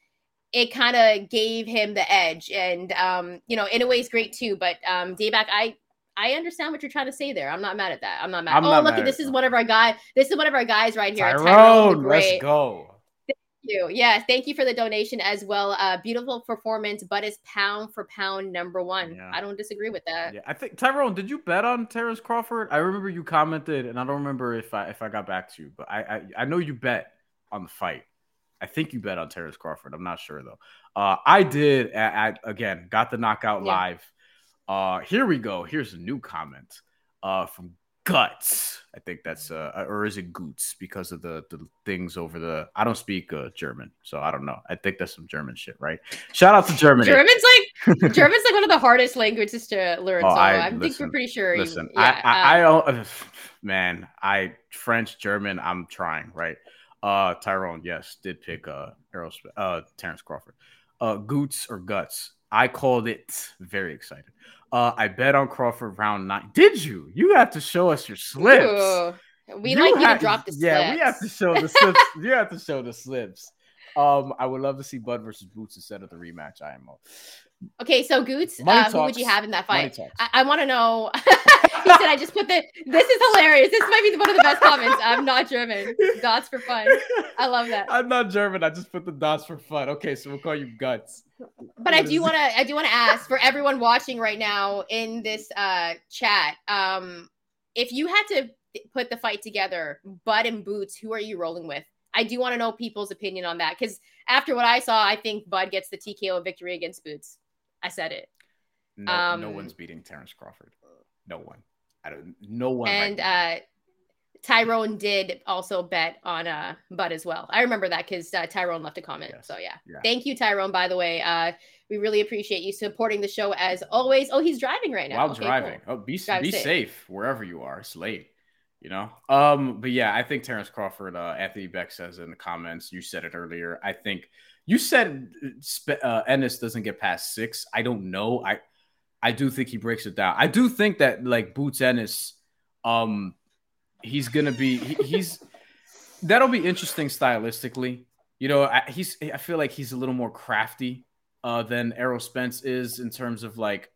[SPEAKER 1] it kind of gave him the edge. And um you know in a way is great too. But um dayback i I understand what you're trying to say there. I'm not mad at that. I'm not mad. I'm oh, not look at this is one of our guys. This is one of our guys right here.
[SPEAKER 2] Tyrone, Tyrone let's go.
[SPEAKER 1] Thank you. Yeah, thank you for the donation as well. Uh, beautiful performance, but is pound for pound number one. Yeah. I don't disagree with that.
[SPEAKER 2] Yeah, I think Tyrone, did you bet on Terence Crawford? I remember you commented, and I don't remember if I if I got back to you, but I I, I know you bet on the fight. I think you bet on Terence Crawford. I'm not sure though. Uh, I did. At, at, again, got the knockout yeah. live uh, here we go. Here's a new comment uh, from Guts. I think that's uh, or is it Goots because of the the things over the. I don't speak uh, German, so I don't know. I think that's some German shit, right? Shout out to Germany.
[SPEAKER 1] German's like German's like one of the hardest languages to learn. Oh, so I, I listen, think we're pretty sure.
[SPEAKER 2] Listen, you, yeah, I, I, uh, I, man, I French, German. I'm trying, right? Uh, Tyrone, yes, did pick uh, Errol Spence, uh, Terence Crawford. Uh, Goots or Guts. I called it. Very excited. Uh, I bet on Crawford round nine. Did you? You have to show us your slips. Ooh,
[SPEAKER 1] we you like you to drop the slips.
[SPEAKER 2] Yeah, we have to show the slips. you have to show the slips. Um, I would love to see Bud versus Boots instead of the rematch IMO.
[SPEAKER 1] Okay, so Goots, uh, who would you have in that fight? I, I want to know. he said, "I just put the. This is hilarious. This might be one of the best comments. I'm not German. Dots for fun. I love that.
[SPEAKER 2] I'm not German. I just put the dots for fun. Okay, so we'll call you Guts.
[SPEAKER 1] But I do want to I do want to ask for everyone watching right now in this uh chat um if you had to put the fight together Bud and Boots who are you rolling with? I do want to know people's opinion on that cuz after what I saw I think Bud gets the TKO victory against Boots. I said it.
[SPEAKER 2] No, um, no one's beating Terence Crawford. No one. I don't no one
[SPEAKER 1] And uh Tyrone did also bet on uh Bud as well. I remember that because uh, Tyrone left a comment. Yes. So yeah. yeah. thank you, Tyrone. By the way, uh, we really appreciate you supporting the show as always. Oh, he's driving right now.
[SPEAKER 2] While okay, driving. Cool. Oh, be Drive be safe. safe. wherever you are. It's late. You know. Um, but yeah, I think Terence Crawford. Uh, Anthony Beck says in the comments. You said it earlier. I think you said uh, Ennis doesn't get past six. I don't know. I I do think he breaks it down. I do think that like Boots Ennis. Um, he's gonna be he, he's that'll be interesting stylistically. You know, I, he's I feel like he's a little more crafty uh, than Errol Spence is in terms of like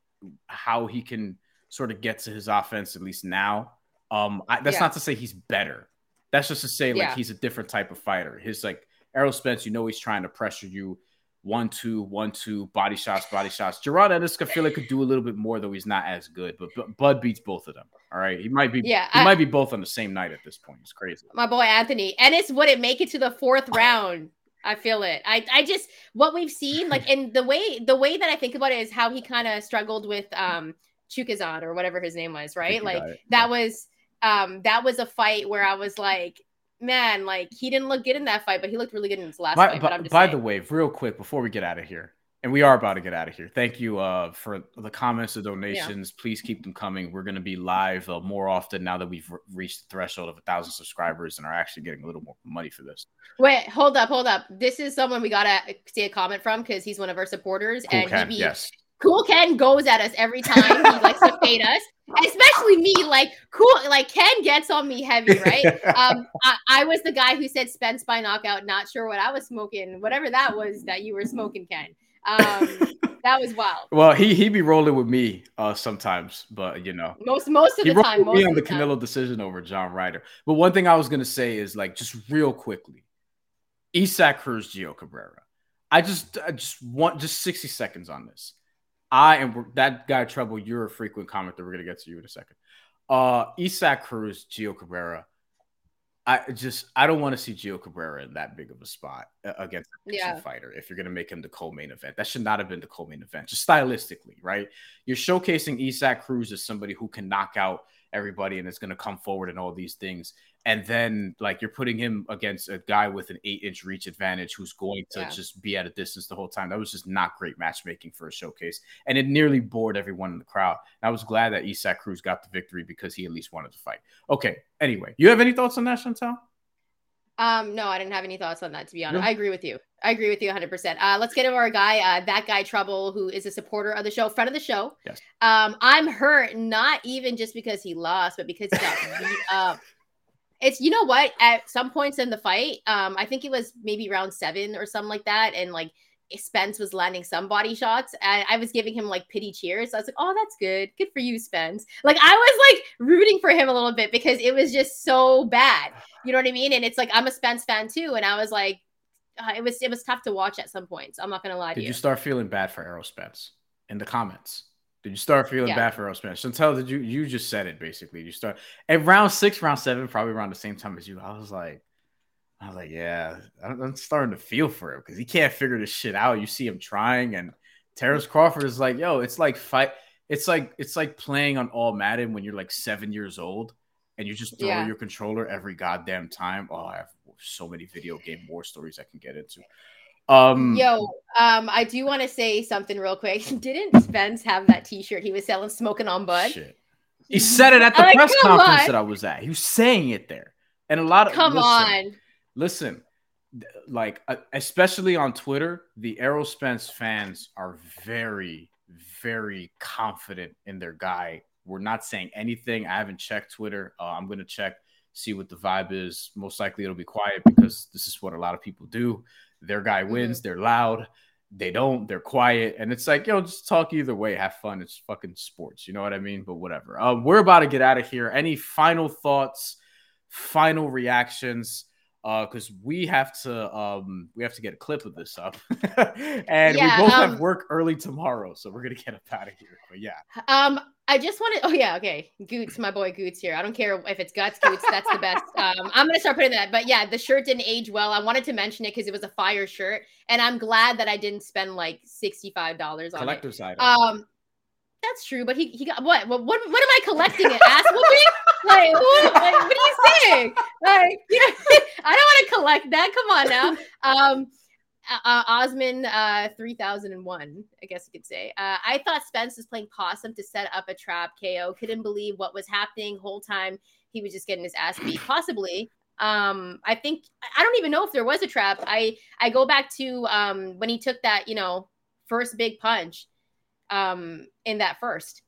[SPEAKER 2] how he can sort of get to his offense at least now. Um, I, that's yeah. not to say he's better. That's just to say like yeah. he's a different type of fighter. His like Errol Spence, you know, he's trying to pressure you. One two one two body shots body shots. Jaron Ennis I feel like could do a little bit more though he's not as good but, but Bud beats both of them all right? He might be yeah he I, might be both on the same night at this point. It's crazy.
[SPEAKER 1] My boy Anthony Ennis wouldn't make it to the fourth round? I feel it. I I just what we've seen like and the way the way that I think about it is how he kind of struggled with um Chukazan or whatever his name was right? Like that was um that was a fight where I was like man, like he didn't look good in that fight, but he looked really good in his last by, fight. But I'm just
[SPEAKER 2] by saying. the way, real quick before we get out of here, and we are about to get out of here. Thank you uh, for the comments, the donations. Yeah. Please keep them coming. We're going to be live uh, more often now that we've re- reached the threshold of a thousand subscribers and are actually getting a little more money for this.
[SPEAKER 1] Wait, hold up, hold up. This is someone we got to see a comment from because he's one of our supporters, cool and he be yes. Cool Ken goes at us every time he likes to fade us, especially me. Like cool, like Ken gets on me heavy, right? um, I, I, was the guy who said Spence by knockout. Not sure what I was smoking, whatever that was that you were smoking, Ken. Um, that was wild.
[SPEAKER 2] Well, he he be rolling with me uh sometimes, but you know,
[SPEAKER 1] most most of the time,
[SPEAKER 2] me on the, the Canelo decision over John Ryder. But one thing I was gonna say is like just real quickly, Isaac Cruz, Gio Cabrera. I just I just want just sixty seconds on this. I am that guy trouble. You're a frequent commenter. We're gonna get to you in a second. Uh, Isaac Cruz, Gio Cabrera. I just I don't want to see Gio Cabrera in that big of a spot uh, against a yeah. fighter. If you're gonna make him the co-main event, that should not have been the co-main event. Just stylistically, right? You're showcasing Isaac Cruz as somebody who can knock out everybody and is going to come forward and all these things and then like you're putting him against a guy with an eight inch reach advantage who's going to yeah. just be at a distance the whole time. That was just not great matchmaking for a showcase, and it nearly bored everyone in the crowd. And I was glad that Isaac Cruz got the victory because he at least wanted to fight. Okay, anyway, you have any thoughts on that, Shantelle?
[SPEAKER 1] Um, no, I didn't have any thoughts on that. To be honest, no? I agree with you. I agree with you 100. percent Uh, let's get to our guy, uh, that guy Trouble, who is a supporter of the show, friend of the show. Yes. Um, I'm hurt not even just because he lost, but because he got beat up it's you know what? At some points in the fight um i think it was maybe round seven or something like that and like spence was landing some body shots and i was giving him like pity cheers. So i was like oh that's good. Good for you spence. Like i was like rooting for him a little bit because it was just so bad. You know what i mean? And it's like i'm a spence fan too and i was like uh, it was it was tough to watch at some points. I'm not gonna lie
[SPEAKER 2] did
[SPEAKER 1] to
[SPEAKER 2] you. you. start feeling bad for errol spence in the comments did you start feeling yeah. bad for Spence? Shantelle, did you you just said it basically? You start at round six, round seven, probably around the same time as you. I was like, I was like, yeah, I'm starting to feel for him because he can't figure this shit out. You see him trying, and Terence Crawford is like, yo, it's like fight. It's like it's like playing on all Madden when you're like seven years old and you just throw yeah. your controller every goddamn time. Oh, I have so many video game war stories I can get into.
[SPEAKER 1] Um, Yo, um, I do want to say something real quick. Didn't Spence have that T-shirt he was selling, smoking on bud? Shit.
[SPEAKER 2] He said it at the press conference on. that I was at. He was saying it there, and a lot of
[SPEAKER 1] come listen, on.
[SPEAKER 2] Listen, like uh, especially on Twitter, the Errol Spence fans are very, very confident in their guy. We're not saying anything. I haven't checked Twitter. Uh, I'm gonna check, see what the vibe is. Most likely, it'll be quiet because this is what a lot of people do. Their guy wins. Mm-hmm. They're loud. They don't. They're quiet. And it's like, yo, just talk either way. Have fun. It's fucking sports. You know what I mean? But whatever. Um, we're about to get out of here. Any final thoughts? Final reactions? because uh, we have to um we have to get a clip of this up and yeah, we both um, have work early tomorrow so we're gonna get up out of here but yeah
[SPEAKER 1] um i just wanted oh yeah okay goots my boy goots here i don't care if it's guts goots that's the best um i'm gonna start putting that but yeah the shirt didn't age well i wanted to mention it because it was a fire shirt and i'm glad that i didn't spend like 65 dollars on
[SPEAKER 2] collector's
[SPEAKER 1] it
[SPEAKER 2] item
[SPEAKER 1] um that's true, but he, he got what? What what, what am I collecting? It ass whooping? like, what, like, what are you saying? Like, you know, I don't want to collect that. Come on now. Um, uh, Osman, uh, 3001, I guess you could say. Uh, I thought Spence was playing possum to set up a trap KO. Couldn't believe what was happening whole time. He was just getting his ass beat. Possibly. Um, I think I don't even know if there was a trap. I I go back to um when he took that, you know, first big punch um, in that first.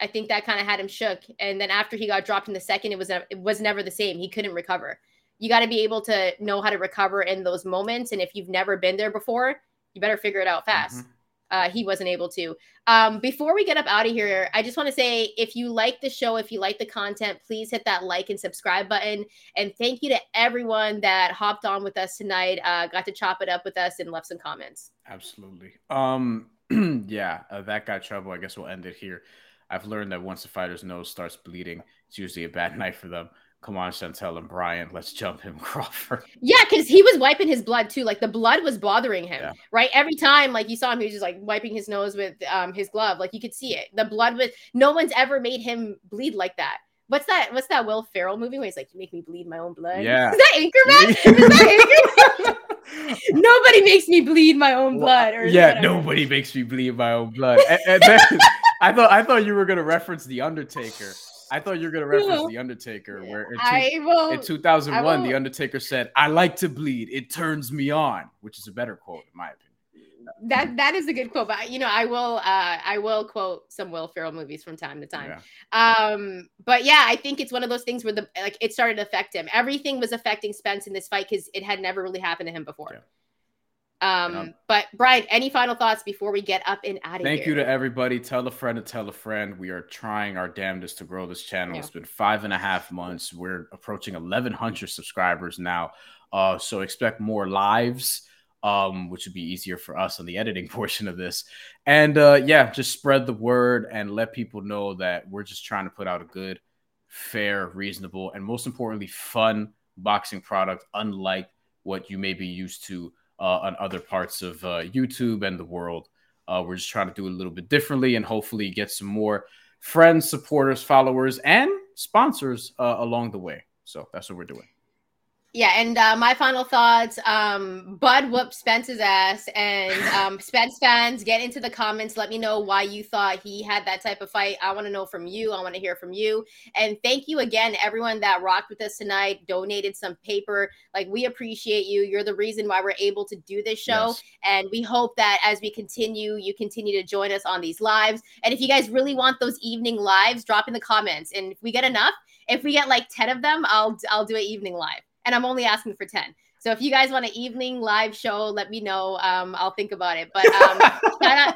[SPEAKER 1] I think that kind of had him shook. And then after he got dropped in the second, it was it was never the same. He couldn't recover. You got to be able to know how to recover in those moments. And if you've never been there before, you better figure it out fast. Mm-hmm. Uh, he wasn't able to. Um, before we get up out of here, I just want to say if you like the show, if you like the content, please hit that like and subscribe button. And thank you to everyone that hopped on with us tonight, uh, got to chop it up with us and left some comments.
[SPEAKER 2] Absolutely. Um, yeah, uh, that got trouble. I guess we'll end it here. I've learned that once a fighter's nose starts bleeding, it's usually a bad night for them. Come on, Shantelle and Bryan, let's jump him, Crawford.
[SPEAKER 1] Yeah, because he was wiping his blood too. Like the blood was bothering him, yeah. right? Every time, like you saw him, he was just like wiping his nose with um, his glove. Like you could see it. The blood was. No one's ever made him bleed like that. What's that? What's that Will Ferrell movie where he's like, "You make me bleed my own blood"?
[SPEAKER 2] Yeah.
[SPEAKER 1] Is that Anchorman? Is that Anchorman? nobody makes me bleed my own blood. Or
[SPEAKER 2] yeah, whatever. nobody makes me bleed my own blood. and, and then, I thought I thought you were gonna reference the Undertaker. I thought you were gonna reference the Undertaker, where in, two, will, in 2001, the Undertaker said, "I like to bleed. It turns me on," which is a better quote in my opinion.
[SPEAKER 1] That that is a good quote but you know i will uh i will quote some will ferrell movies from time to time. Yeah. um but yeah i think it's one of those things where the like it started to affect him. Everything was affecting spence in this fight because it had never really happened to him before. Yeah. Um, but Bryan, any final thoughts before we get up and out of
[SPEAKER 2] Thank here? you to everybody. Tell a friend to tell a friend. We are trying our damnedest to grow this channel. Yeah. It's been five and a half months. We're approaching 1,100 subscribers now. Uh, so expect more lives um, which would be easier for us on the editing portion of this. And uh, yeah, just spread the word and let people know that we're just trying to put out a good, fair, reasonable, and most importantly, fun boxing product, unlike what you may be used to uh, on other parts of uh, YouTube and the world. Uh, we're just trying to do it a little bit differently and hopefully get some more friends, supporters, followers, and sponsors uh, along the way. So that's what we're doing.
[SPEAKER 1] Yeah, and uh, my final thoughts: um, Bud whooped Spence's ass, and um, Spence fans, get into the comments. Let me know why you thought he had that type of fight. I want to know from you. I want to hear from you. And thank you again, everyone that rocked with us tonight, donated some paper. Like we appreciate you. You're the reason why we're able to do this show, yes. and we hope that as we continue, you continue to join us on these lives. And if you guys really want those evening lives, drop in the comments. And if we get enough, if we get like ten of them, I'll I'll do an evening live and I'm only asking for 10. So if you guys want an evening live show, let me know. Um, I'll think about it. But um, shout out.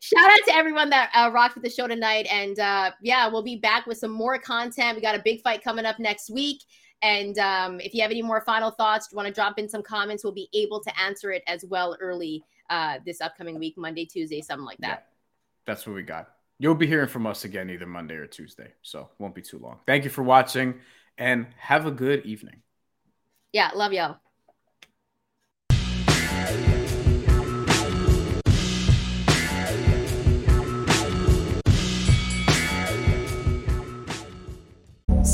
[SPEAKER 1] Shout out to everyone that uh, rocked with the show tonight. And uh, yeah, we'll be back with some more content. We got a big fight coming up next week. And um, if you have any more final thoughts, want to drop in some comments, we'll be able to answer it as well early uh, this upcoming week, Monday, Tuesday, something like that. Yeah,
[SPEAKER 2] that's what we got. You'll be hearing from us again either Monday or Tuesday. So won't be too long. Thank you for watching and have a good evening.
[SPEAKER 1] Yeah, love y'all.